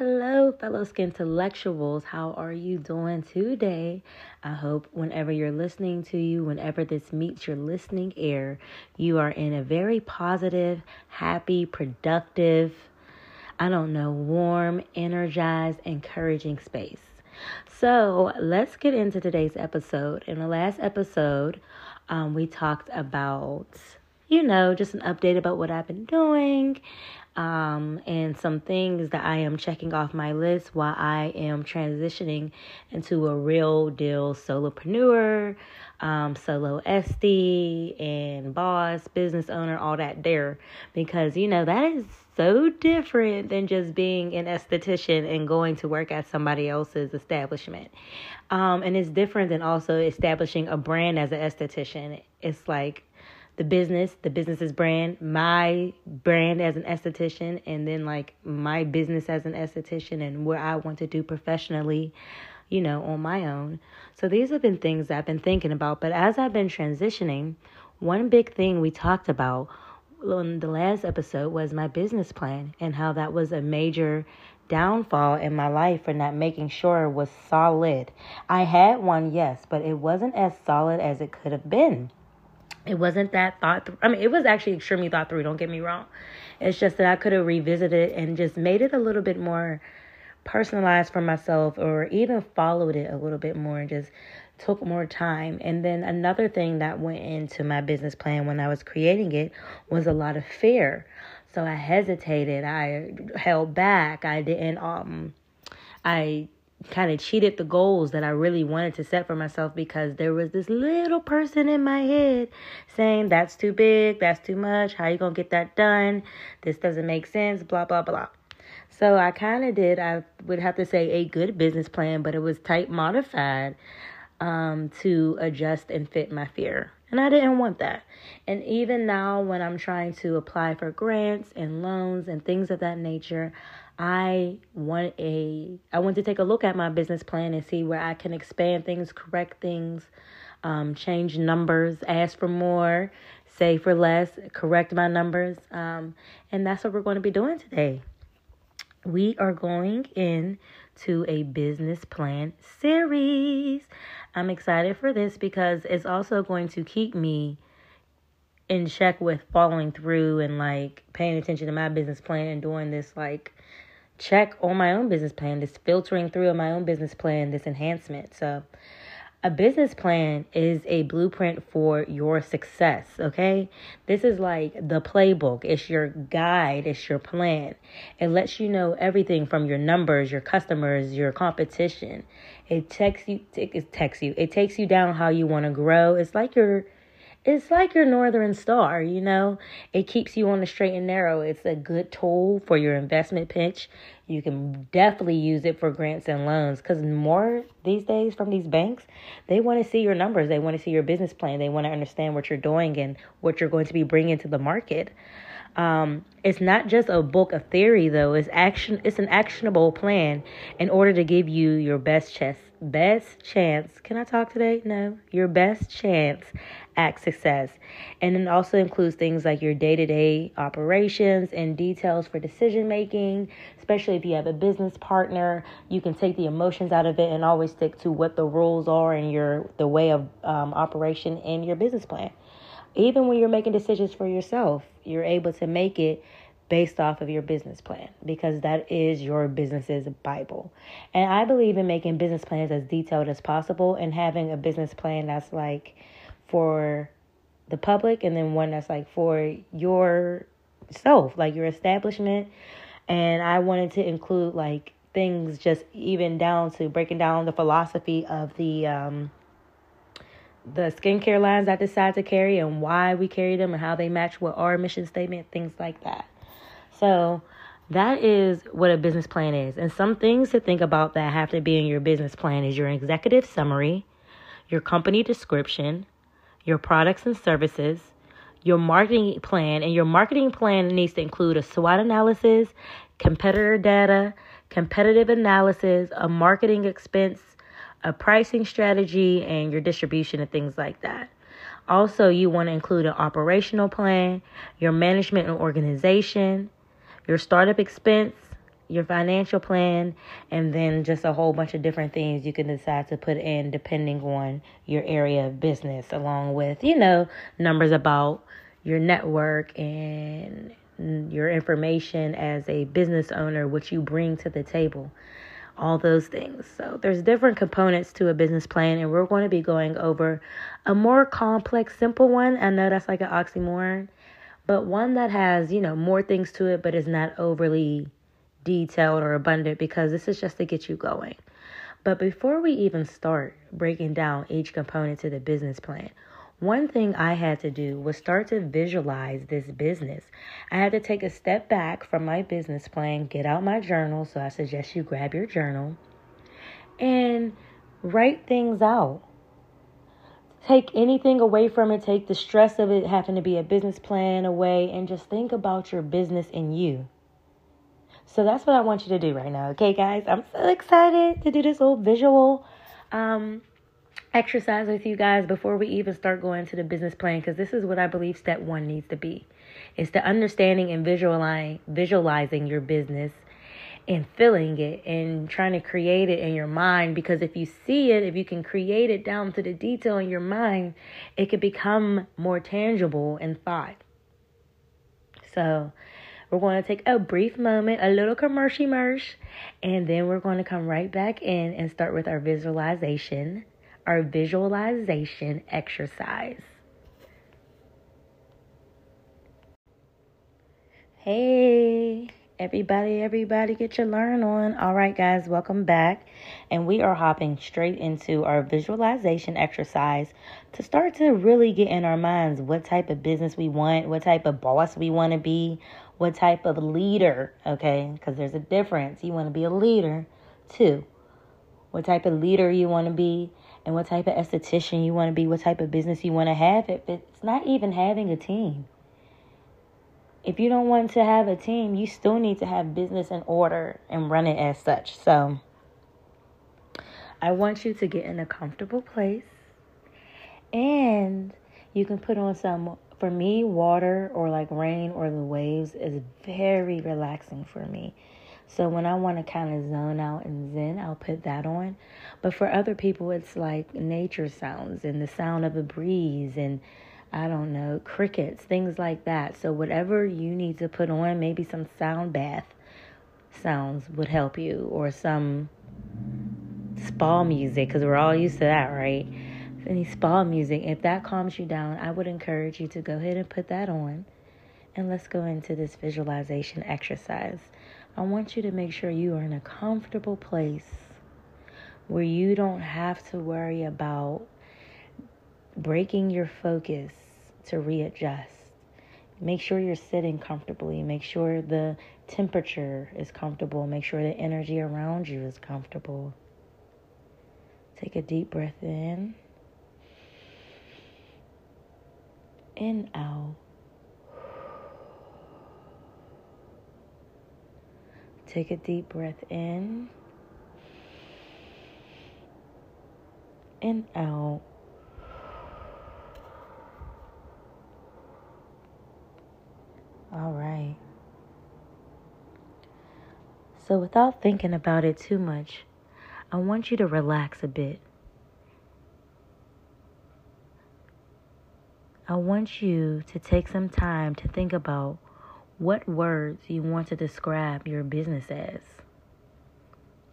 Hello, fellow intellectuals. How are you doing today? I hope whenever you're listening to you, whenever this meets your listening ear, you are in a very positive, happy, productive, I don't know, warm, energized, encouraging space. So let's get into today's episode. In the last episode, um, we talked about, you know, just an update about what I've been doing um, and some things that I am checking off my list while I am transitioning into a real deal solopreneur, um, solo esty, and boss, business owner, all that there. Because, you know, that is so different than just being an esthetician and going to work at somebody else's establishment. Um, and it's different than also establishing a brand as an esthetician. It's like the business, the business's brand, my brand as an esthetician, and then like my business as an esthetician and what I want to do professionally, you know, on my own. So these have been things I've been thinking about. But as I've been transitioning, one big thing we talked about on the last episode was my business plan and how that was a major downfall in my life for not making sure it was solid. I had one, yes, but it wasn't as solid as it could have been. It wasn't that thought. I mean, it was actually extremely thought through. Don't get me wrong. It's just that I could have revisited and just made it a little bit more personalized for myself, or even followed it a little bit more, and just took more time. And then another thing that went into my business plan when I was creating it was a lot of fear. So I hesitated. I held back. I didn't. Um, I kind of cheated the goals that I really wanted to set for myself because there was this little person in my head saying that's too big, that's too much, how you going to get that done? This doesn't make sense, blah blah blah. So I kind of did I would have to say a good business plan, but it was type modified um, to adjust and fit my fear. And I didn't want that. And even now, when I'm trying to apply for grants and loans and things of that nature, I want a I want to take a look at my business plan and see where I can expand things, correct things, um, change numbers, ask for more, say for less, correct my numbers, um, and that's what we're going to be doing today. We are going in to a business plan series. I'm excited for this because it's also going to keep me in check with following through and like paying attention to my business plan and doing this like check on my own business plan, this filtering through of my own business plan, this enhancement. So, a business plan is a blueprint for your success, okay? This is like the playbook. It's your guide, it's your plan. It lets you know everything from your numbers, your customers, your competition. It takes you it takes you. It takes you down how you want to grow. It's like your it's like your northern star, you know. It keeps you on the straight and narrow. It's a good tool for your investment pitch. You can definitely use it for grants and loans cuz more these days from these banks, they want to see your numbers. They want to see your business plan. They want to understand what you're doing and what you're going to be bringing to the market. Um, it's not just a book of theory though. It's action. It's an actionable plan in order to give you your best chance. Best chance. Can I talk today? No. Your best chance at success. And it also includes things like your day to day operations and details for decision making. Especially if you have a business partner, you can take the emotions out of it and always stick to what the rules are and your the way of um, operation in your business plan. Even when you're making decisions for yourself, you're able to make it based off of your business plan because that is your business's Bible. And I believe in making business plans as detailed as possible and having a business plan that's like for the public and then one that's like for yourself, like your establishment. And I wanted to include like things just even down to breaking down the philosophy of the um the skincare lines I decide to carry and why we carry them and how they match with our mission statement, things like that. So that is what a business plan is. And some things to think about that have to be in your business plan is your executive summary, your company description, your products and services, your marketing plan, and your marketing plan needs to include a SWOT analysis, competitor data, competitive analysis, a marketing expense a pricing strategy and your distribution and things like that. Also, you want to include an operational plan, your management and organization, your startup expense, your financial plan, and then just a whole bunch of different things you can decide to put in depending on your area of business, along with, you know, numbers about your network and your information as a business owner, what you bring to the table, all those things. So there's different components to a business plan, and we're going to be going over a more complex, simple one. I know that's like an oxymoron, but one that has, you know, more things to it, but is not overly detailed or abundant because this is just to get you going. But before we even start breaking down each component to the business plan, one thing I had to do was start to visualize this business. I had to take a step back from my business plan, get out my journal. So I suggest you grab your journal and write things out. Take anything away from it, take the stress of it having to be a business plan away, and just think about your business and you. So that's what I want you to do right now. Okay, guys, I'm so excited to do this little visual um, exercise with you guys before we even start going to the business plan because this is what I believe step one needs to be. It's the understanding and visualizing visualizing your business and feeling it and trying to create it in your mind because if you see it, if you can create it down to the detail in your mind, it could become more tangible in thought. So we're going to take a brief moment, a little commercial merch, and then we're going to come right back in and start with our visualization, our visualization exercise. Hey, everybody, everybody, get your learn on. All right, guys, welcome back. And we are hopping straight into our visualization exercise to start to really get in our minds what type of business we want, what type of boss we want to be, what type of leader, okay? Because there's a difference. You want to be a leader too. What type of leader you want to be, and what type of esthetician you want to be, what type of business you want to have. If it's not even having a team. If you don't want to have a team, you still need to have business in order and run it as such. So, I want you to get in a comfortable place and you can put on some for me, water or like rain or the waves is very relaxing for me. So when I want to kind of zone out and zen, I'll put that on. But for other people, it's like nature sounds and the sound of a breeze and I don't know, crickets, things like that. So whatever you need to put on, maybe some sound bath sounds would help you or some spa music because we're all used to that, right? any spa music, if that calms you down, I would encourage you to go ahead and put that on. And let's go into this visualization exercise. I want you to make sure you are in a comfortable place where you don't have to worry about breaking your focus to readjust. Make sure you're sitting comfortably. Make sure the temperature is comfortable. Make sure the energy around you is comfortable. Take a deep breath in. in, out. Take a deep breath in and out. All right. So, without thinking about it too much, I want you to relax a bit. I want you to take some time to think about what words you want to describe your business as.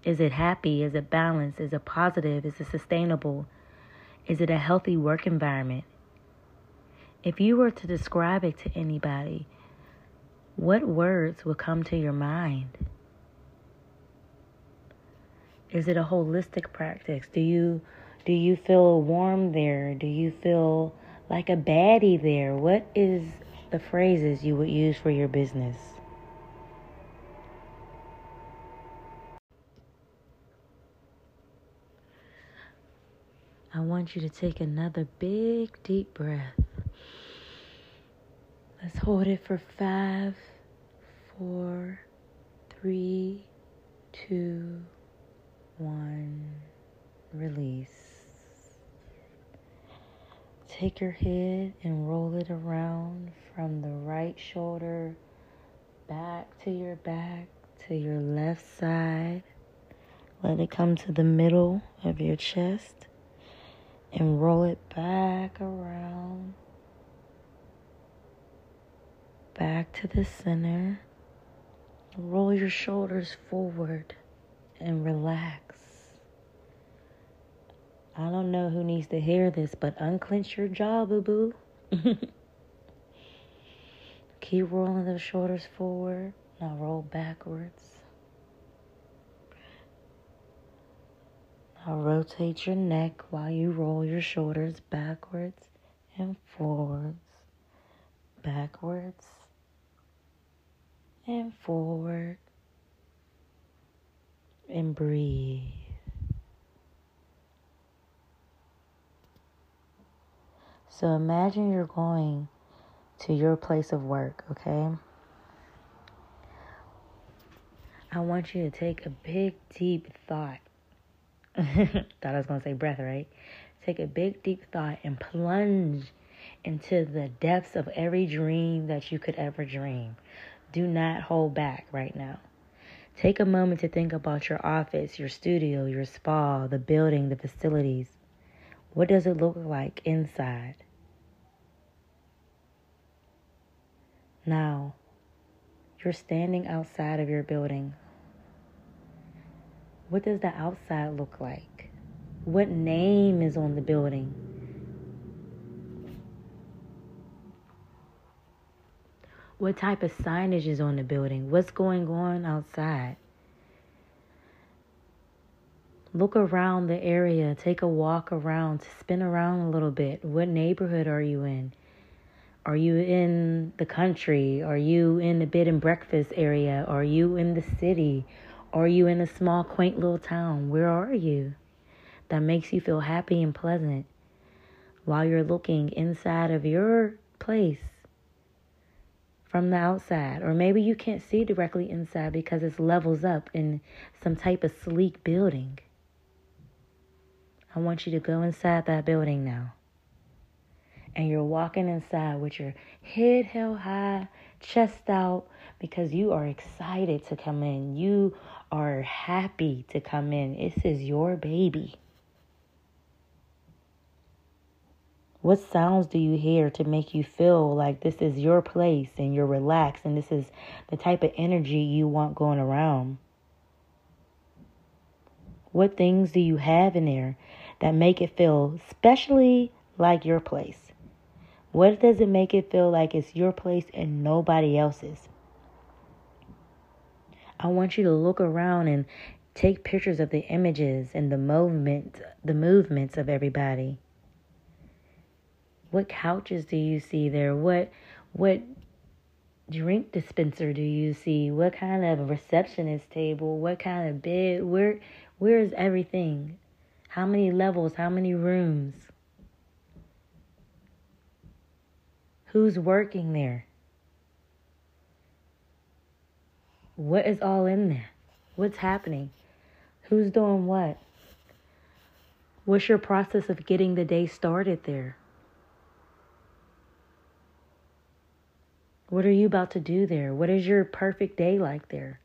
Is it happy? Is it balanced? Is it positive? Is it sustainable? Is it a healthy work environment? If you were to describe it to anybody, what words would come to your mind? Is it a holistic practice? Do you do you feel warm there? Do you feel like a baddie there. What is the phrases you would use for your business? I want you to take another big deep breath. Let's hold it for five, four, three, two, one. Release. Take your head and roll it around from the right shoulder back to your back to your left side. Let it come to the middle of your chest and roll it back around. Back to the center. Roll your shoulders forward and relax. I don't know who needs to hear this, but unclench your jaw, boo boo. Keep rolling those shoulders forward. Now roll backwards. Now rotate your neck while you roll your shoulders backwards and forwards. Backwards and forward. And breathe. So imagine you're going to your place of work, okay? I want you to take a big, deep thought. Thought I was going to say breath, right? Take a big, deep thought and plunge into the depths of every dream that you could ever dream. Do not hold back right now. Take a moment to think about your office, your studio, your spa, the building, the facilities. What does it look like inside? Now, you're standing outside of your building. What does the outside look like? What name is on the building? What type of signage is on the building? What's going on outside? Look around the area, take a walk around, spin around a little bit. What neighborhood are you in? Are you in the country? Are you in the bed and breakfast area? Are you in the city? Are you in a small, quaint little town? Where are you? That makes you feel happy and pleasant while you're looking inside of your place from the outside. Or maybe you can't see directly inside because it's levels up in some type of sleek building. I want you to go inside that building now and you're walking inside with your head held high, chest out, because you are excited to come in. You are happy to come in. This is your baby. What sounds do you hear to make you feel like this is your place and you're relaxed and this is the type of energy you want going around? What things do you have in there that make it feel especially like your place? What does it make it feel like it's your place and nobody else's? I want you to look around and take pictures of the images and the movement, the movements of everybody. What couches do you see there? What what drink dispenser do you see? What kind of receptionist table? What kind of bed? Where where is everything? How many levels? How many rooms? Who's working there? What is all in there? What's happening? Who's doing what? What's your process of getting the day started there? What are you about to do there? What is your perfect day like there?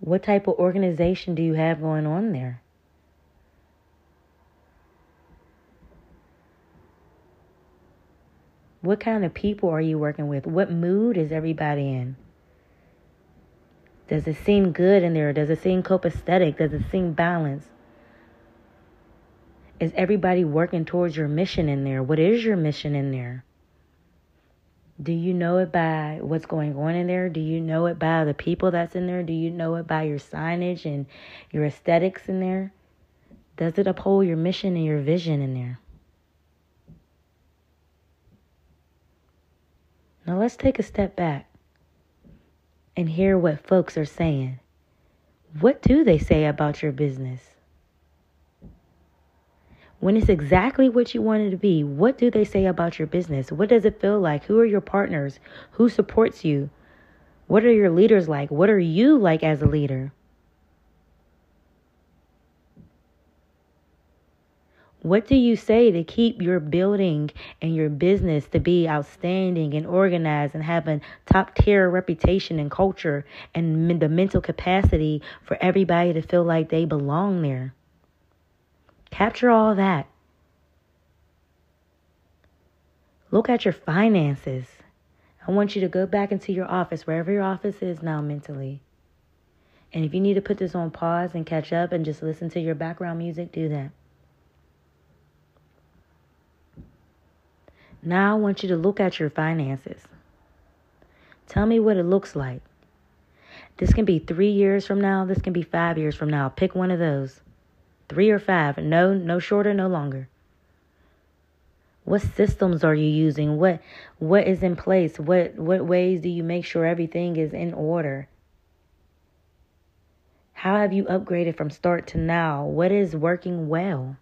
What type of organization do you have going on there? What kind of people are you working with? What mood is everybody in? Does it seem good in there? Does it seem copacetic? Does it seem balanced? Is everybody working towards your mission in there? What is your mission in there? Do you know it by what's going on in there? Do you know it by the people that's in there? Do you know it by your signage and your aesthetics in there? Does it uphold your mission and your vision in there? Now let's take a step back and hear what folks are saying. What do they say about your business? When it's exactly what you want it to be, what do they say about your business? What does it feel like? Who are your partners? Who supports you? What are your leaders like? What are you like as a leader? What do you say to keep your building and your business to be outstanding and organized and having top tier reputation and culture and the mental capacity for everybody to feel like they belong there? Capture all that. Look at your finances. I want you to go back into your office, wherever your office is now mentally. And if you need to put this on pause and catch up and just listen to your background music, do that. Now I want you to look at your finances. Tell me what it looks like. This can be three years from now. This can be five years from now. Pick one of those. Three or five. No, no shorter, no longer. What systems are you using? What what is in place? What what ways do you make sure everything is in order? How have you upgraded from start to now? What is working well?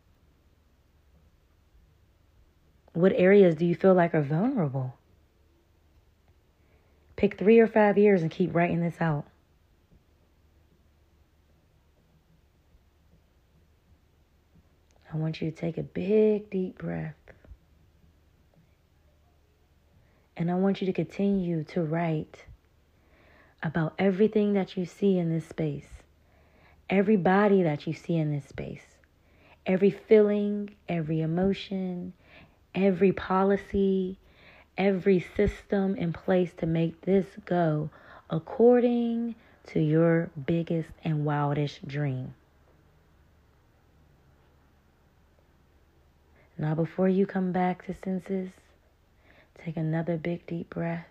What areas do you feel like are vulnerable? Pick three or five years and keep writing this out. I want you to take a big, deep breath. And I want you to continue to write about everything that you see in this space, everybody that you see in this space, every feeling, every emotion, every policy, every system in place to make this go according to your biggest and wildest dream. Now, before you come back to senses, Take another big deep breath.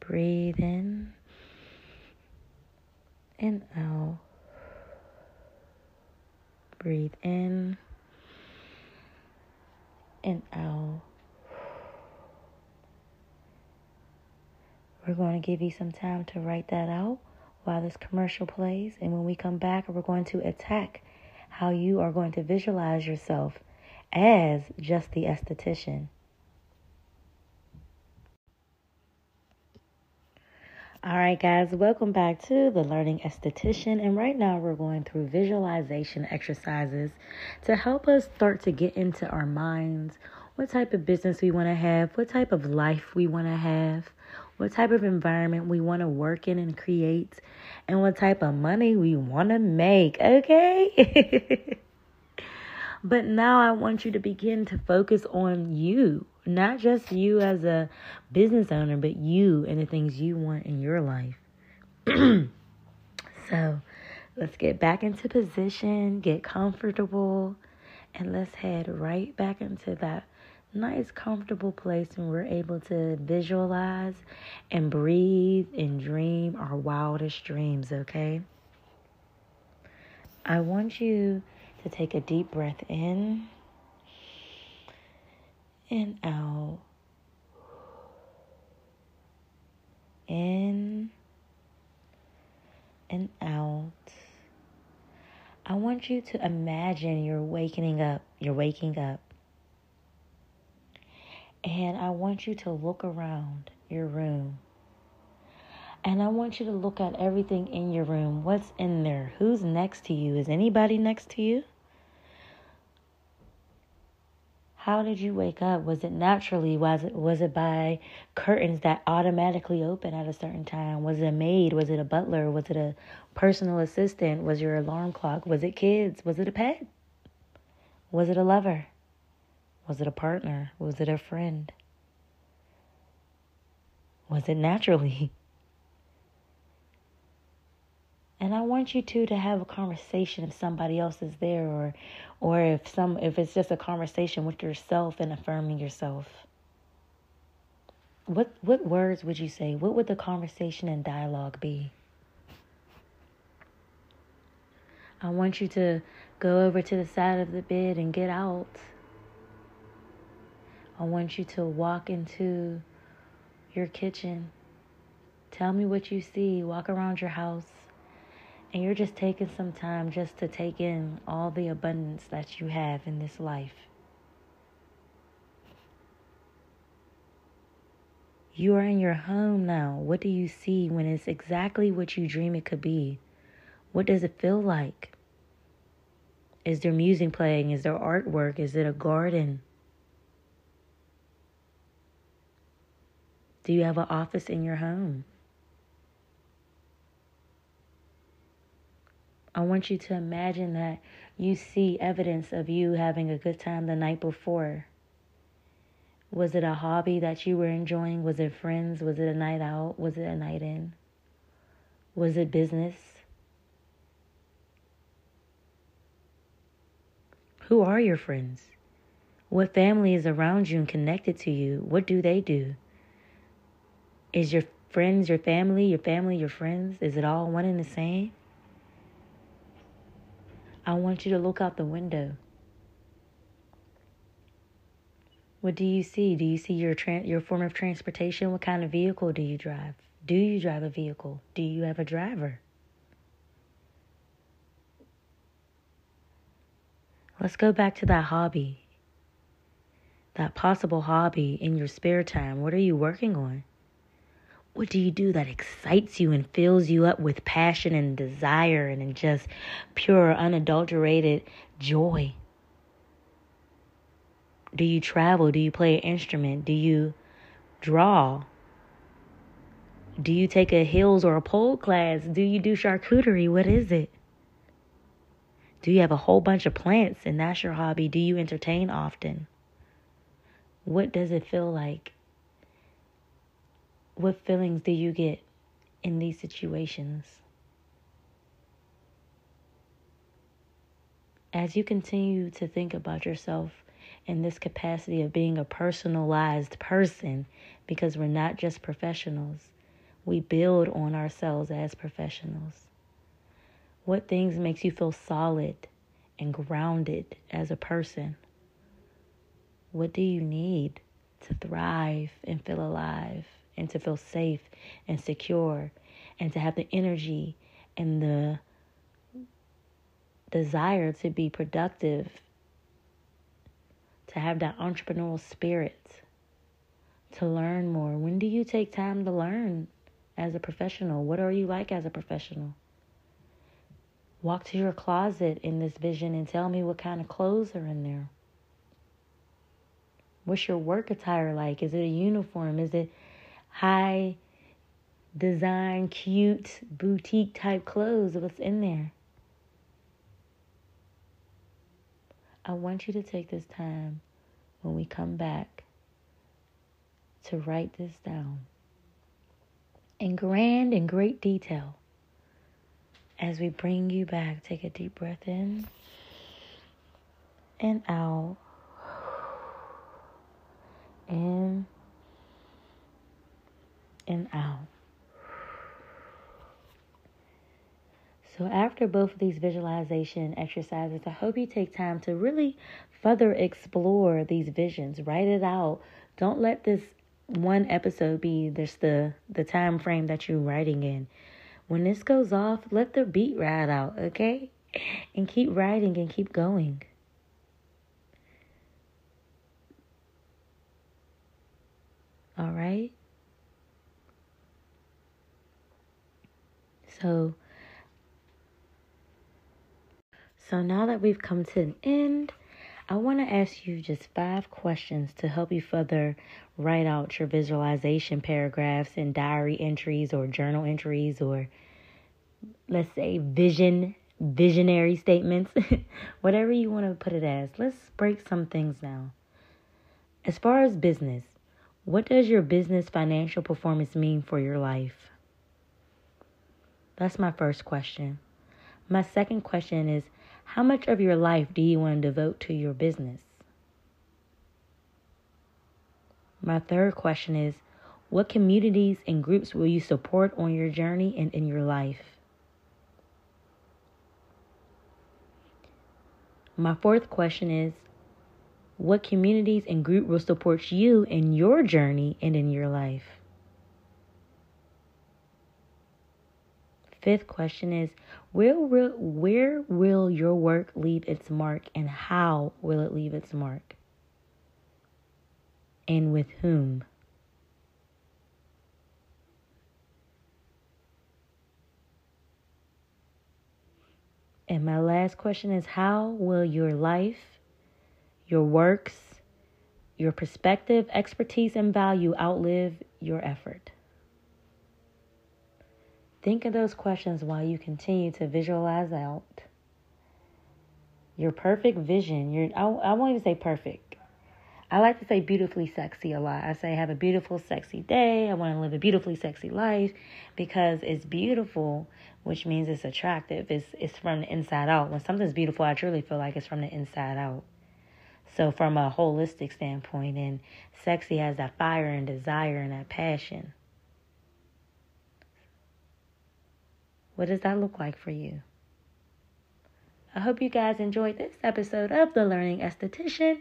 Breathe in and out. Breathe in and out. We're going to give you some time to write that out while this commercial plays. And when we come back, we're going to attack how you are going to visualize yourself as just the esthetician. All right, guys, welcome back to the Learning Esthetician. And right now, we're going through visualization exercises to help us start to get into our minds what type of business we want to have, what type of life we want to have, what type of environment we want to work in and create, and what type of money we want to make. Okay? But now I want you to begin to focus on you, not just you as a business owner, but you and the things you want in your life. so let's get back into position, get comfortable, and let's head right back into that nice, comfortable place and we're able to visualize and breathe and dream our wildest dreams, okay? I want you to take a deep breath in and out. In and out. I want you to imagine you're waking up. You're waking up. And I want you to look around your room. And I want you to look at everything in your room. What's in there? Who's next to you? Is anybody next to you? How did you wake up? Was it naturally? Was it was it by curtains that automatically open at a certain time? Was it a maid? Was it a butler? Was it a personal assistant? Was your alarm clock? Was it kids? Was it a pet? Was it a lover? Was it a partner? Was it a friend? Was it naturally? And I want you two to have a conversation if somebody else is there or or if some if it's just a conversation with yourself and affirming yourself. What what words would you say? What would the conversation and dialogue be? I want you to go over to the side of the bed and get out. I want you to walk into your kitchen. Tell me what you see. Walk around your house and you're just taking some time just to take in all the abundance that you have in this life. You are in your home now. What do you see when it's exactly what you dream it could be? What does it feel like? Is there music playing? Is there artwork? Is it a garden? Do you have an office in your home? I want you to imagine that you see evidence of you having a good time the night before. Was it a hobby that you were enjoying? Was it friends? Was it a night out? Was it a night in? Was it business? Who are your friends? What family is around you and connected to you? What do they do? Is your friends your family, your family your friends? Is it all one and the same? I want you to look out the window. What do you see? Do you see your tra- your form of transportation? What kind of vehicle do you drive? Do you drive a vehicle? Do you have a driver? Let's go back to that hobby. That possible hobby in your spare time. What are you working on? What do you do that excites you and fills you up with passion and desire and just pure, unadulterated joy? Do you travel? Do you play an instrument? Do you draw? Do you take a hills or a pole class? Do you do charcuterie? What is it? Do you have a whole bunch of plants and that's your hobby? Do you entertain often? What does it feel like? What feelings do you get in these situations? As you continue to think about yourself in this capacity of being a personalized person, because we're not just professionals, we build on ourselves as professionals. What things makes you feel solid and grounded as a person? What do you need to thrive and feel alive? And to feel safe and secure and to have the energy and the desire to be productive, to have that entrepreneurial spirit, to learn more. When do you take time to learn as a professional? What are you like as a professional? Walk to your closet in this vision and tell me what kind of clothes are in there. What's your work attire like? Is it a uniform? Is it high design, cute, boutique type clothes. What's in there? I want you to take this time when we come back to write this down in grand and great detail. As we bring you back, take a deep breath in and out. In and out. So, after both of these visualization exercises, I hope you take time to really further explore these visions. Write it out. Don't let this one episode be just the, the time frame that you're writing in. When this goes off, let the beat ride out, okay? And keep writing and keep going. All right? So, so now that we've come to an end, I want to ask you just five questions to help you further write out your visualization paragraphs and diary entries or journal entries or let's say vision visionary statements, whatever you want to put it as. Let's break some things now. As far as business, what does your business financial performance mean for your life? That's my first question. My second question is how much of your life do you want to devote to your business? My third question is what communities and groups will you support on your journey and in your life? My fourth question is what communities and group will support you in your journey and in your life? Fifth question is where will, where will your work leave its mark and how will it leave its mark? And with whom? And my last question is how will your life, your works, your perspective, expertise, and value outlive your effort? Think of those questions while you continue to visualize out your perfect vision. Your I, I won't even say perfect. I like to say beautifully sexy a lot. I say have a beautiful, sexy day. I want to live a beautifully sexy life because it's beautiful, which means it's attractive. It's it's from the inside out. When something's beautiful, I truly feel like it's from the inside out. So from a holistic standpoint, and sexy has that fire and desire and that passion. What does that look like for you? I hope you guys enjoyed this episode of The Learning Esthetician.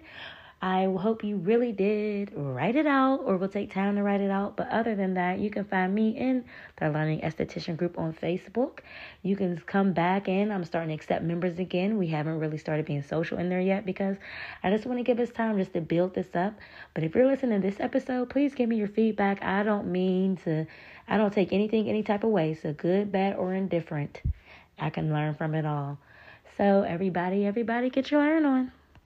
I hope you really did write it out or will take time to write it out. But other than that, you can find me in the Learning Esthetician group on Facebook. You can come back in. I'm starting to accept members again. We haven't really started being social in there yet because I just want to give us time just to build this up. But if you're listening to this episode, please give me your feedback. I don't mean to, I don't take anything any type of way. So good, bad, or indifferent. I can learn from it all. So everybody, everybody get your iron on.